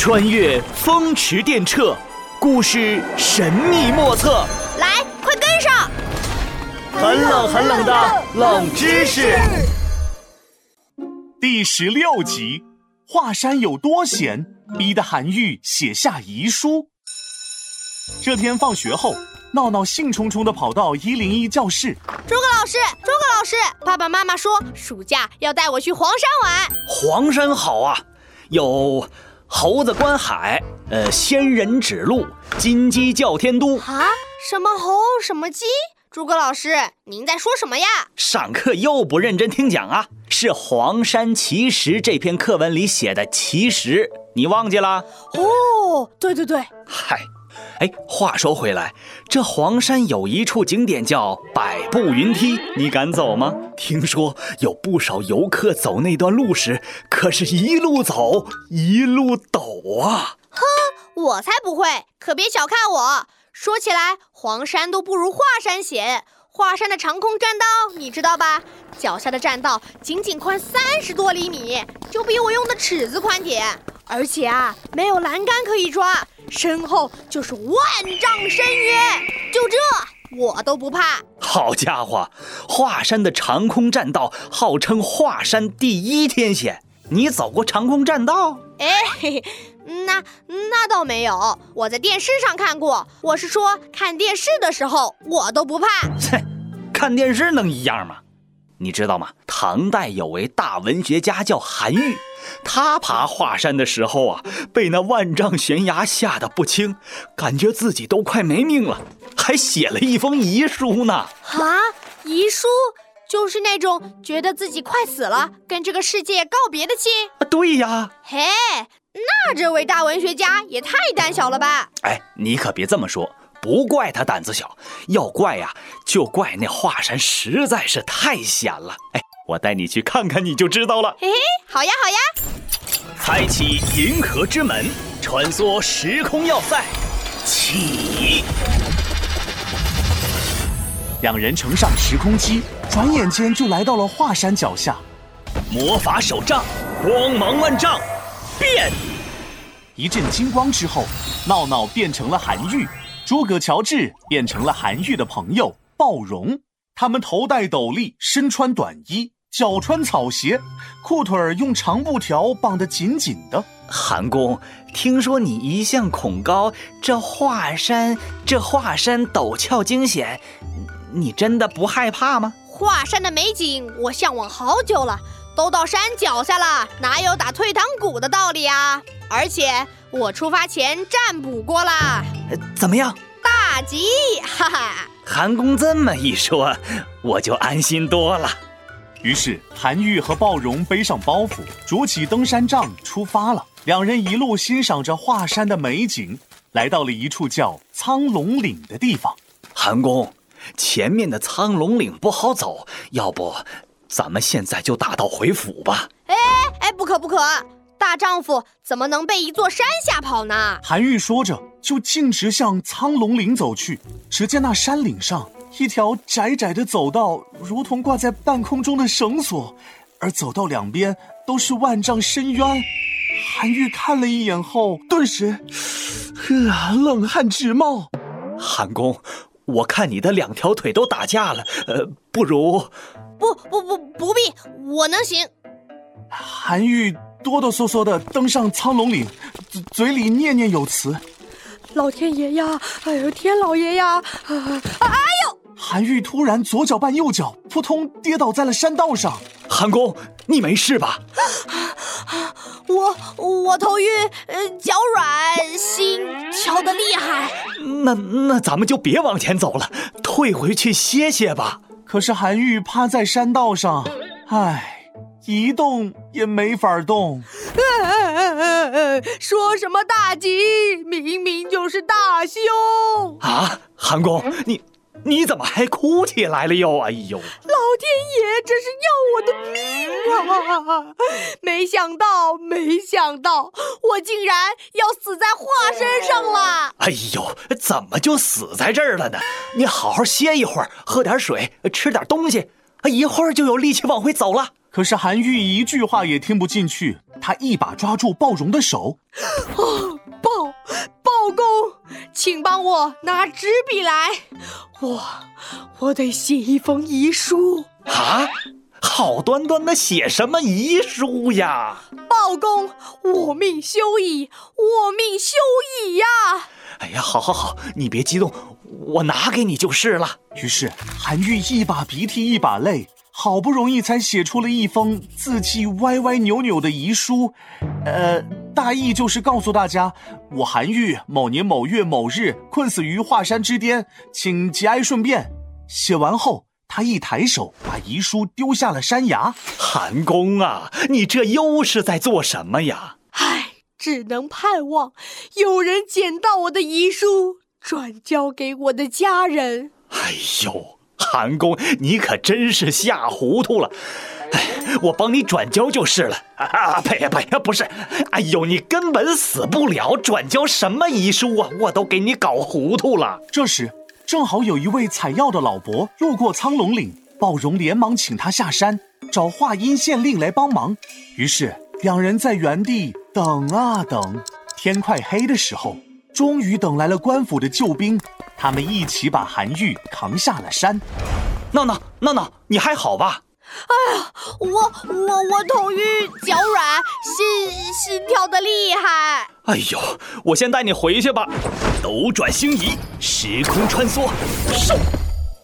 穿越风驰电掣，故事神秘莫测。来，快跟上！很冷很冷的冷知识。第十六集，华山有多险，逼得韩愈写下遗书。这天放学后，闹闹兴冲冲地跑到一零一教室。诸葛老师，诸葛老师，爸爸妈妈说暑假要带我去黄山玩。黄山好啊，有猴子观海，呃，仙人指路，金鸡叫天都。啊？什么猴？什么鸡？诸葛老师，您在说什么呀？上课又不认真听讲啊！是《黄山奇石》这篇课文里写的奇石，你忘记了？哦，对对对。嗨，哎，话说回来，这黄山有一处景点叫百步云梯，你敢走吗？听说有不少游客走那段路时，可是一路走一路抖啊！哼，我才不会，可别小看我。说起来，黄山都不如华山险。华山的长空栈道你知道吧？脚下的栈道仅仅宽三十多厘米，就比我用的尺子宽点。而且啊，没有栏杆可以抓，身后就是万丈深渊。就这，我都不怕。好家伙，华山的长空栈道号称华山第一天险，你走过长空栈道？哎，嘿嘿。那那倒没有，我在电视上看过。我是说，看电视的时候我都不怕。切，看电视能一样吗？你知道吗？唐代有位大文学家叫韩愈，他爬华山的时候啊，被那万丈悬崖吓得不轻，感觉自己都快没命了，还写了一封遗书呢。啊，遗书就是那种觉得自己快死了，跟这个世界告别的信。啊对呀。嘿。那这位大文学家也太胆小了吧！哎，你可别这么说，不怪他胆子小，要怪呀，就怪那华山实在是太险了。哎，我带你去看看，你就知道了。嘿嘿，好呀好呀！开启银河之门，穿梭时空要塞，起！两人乘上时空机，转眼间就来到了华山脚下。魔法手杖，光芒万丈。变！一阵金光之后，闹闹变成了韩愈，诸葛乔治变成了韩愈的朋友鲍荣。他们头戴斗笠，身穿短衣，脚穿草鞋，裤腿儿用长布条绑得紧紧的。韩公，听说你一向恐高，这华山这华山陡峭惊险，你真的不害怕吗？华山的美景，我向往好久了。都到山脚下了，哪有打退堂鼓的道理啊？而且我出发前占卜过了，怎么样？大吉！哈哈！韩公这么一说，我就安心多了。于是韩愈和鲍荣背上包袱，拄起登山杖出发了。两人一路欣赏着华山的美景，来到了一处叫苍龙岭的地方。韩公，前面的苍龙岭不好走，要不？咱们现在就打道回府吧！哎哎，不可不可！大丈夫怎么能被一座山吓跑呢？韩愈说着，就径直向苍龙岭走去。只见那山岭上一条窄窄的走道，如同挂在半空中的绳索，而走道两边都是万丈深渊。韩愈看了一眼后，顿时，啊，冷汗直冒。韩公，我看你的两条腿都打架了，呃，不如。不不不不必，我能行。韩愈哆哆嗦嗦的登上苍龙岭，嘴嘴里念念有词：“老天爷呀，哎呦天老爷呀！”哎呦！韩愈突然左脚绊右脚，扑通跌倒在了山道上。韩公，你没事吧？我我头晕，呃，脚软，心跳得厉害。那那咱们就别往前走了，退回去歇歇吧。可是韩愈趴在山道上，唉，一动也没法动。说什么大吉，明明就是大凶啊！韩公，你你怎么还哭起来了哟？哎呦，老天爷，这是要我的命啊！没想到，没想到，我竟然要死在华身上了！哎呦，怎么就死在这儿了呢？你好好歇一会儿，喝点水，吃点东西，一会儿就有力气往回走了。可是韩愈一句话也听不进去，他一把抓住鲍荣的手。鲍 鲍公，请帮我拿纸笔来，我我得写一封遗书。啊，好端端的写什么遗书呀？鲍公，我命休矣，我命休矣呀！哎呀，好好好，你别激动，我拿给你就是了。于是韩愈一把鼻涕一把泪，好不容易才写出了一封字迹歪歪扭扭的遗书。呃，大意就是告诉大家，我韩愈某年某月某日困死于华山之巅，请节哀顺变。写完后，他一抬手把遗书丢下了山崖。韩公啊，你这又是在做什么呀？唉。只能盼望有人捡到我的遗书，转交给我的家人。哎呦，韩公，你可真是吓糊涂了！哎，我帮你转交就是了。啊呸呸，不是，哎呦，你根本死不了，转交什么遗书啊？我都给你搞糊涂了。这时，正好有一位采药的老伯路过苍龙岭，鲍荣连忙请他下山找华阴县令来帮忙。于是。两人在原地等啊等，天快黑的时候，终于等来了官府的救兵。他们一起把韩愈扛下了山。闹闹闹闹，你还好吧？哎呀，我我我头晕脚软，心心跳的厉害。哎呦，我先带你回去吧。斗转星移，时空穿梭，嗖！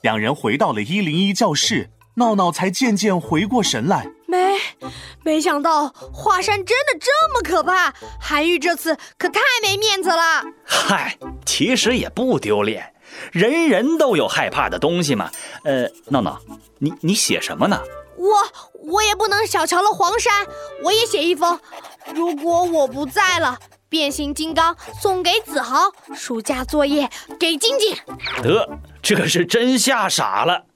两人回到了一零一教室，闹闹才渐渐回过神来。没，没想到华山真的这么可怕。韩愈这次可太没面子了。嗨，其实也不丢脸，人人都有害怕的东西嘛。呃，闹闹，你你写什么呢？我我也不能小瞧了黄山，我也写一封。如果我不在了，变形金刚送给子豪，暑假作业给晶晶。得，这是真吓傻了。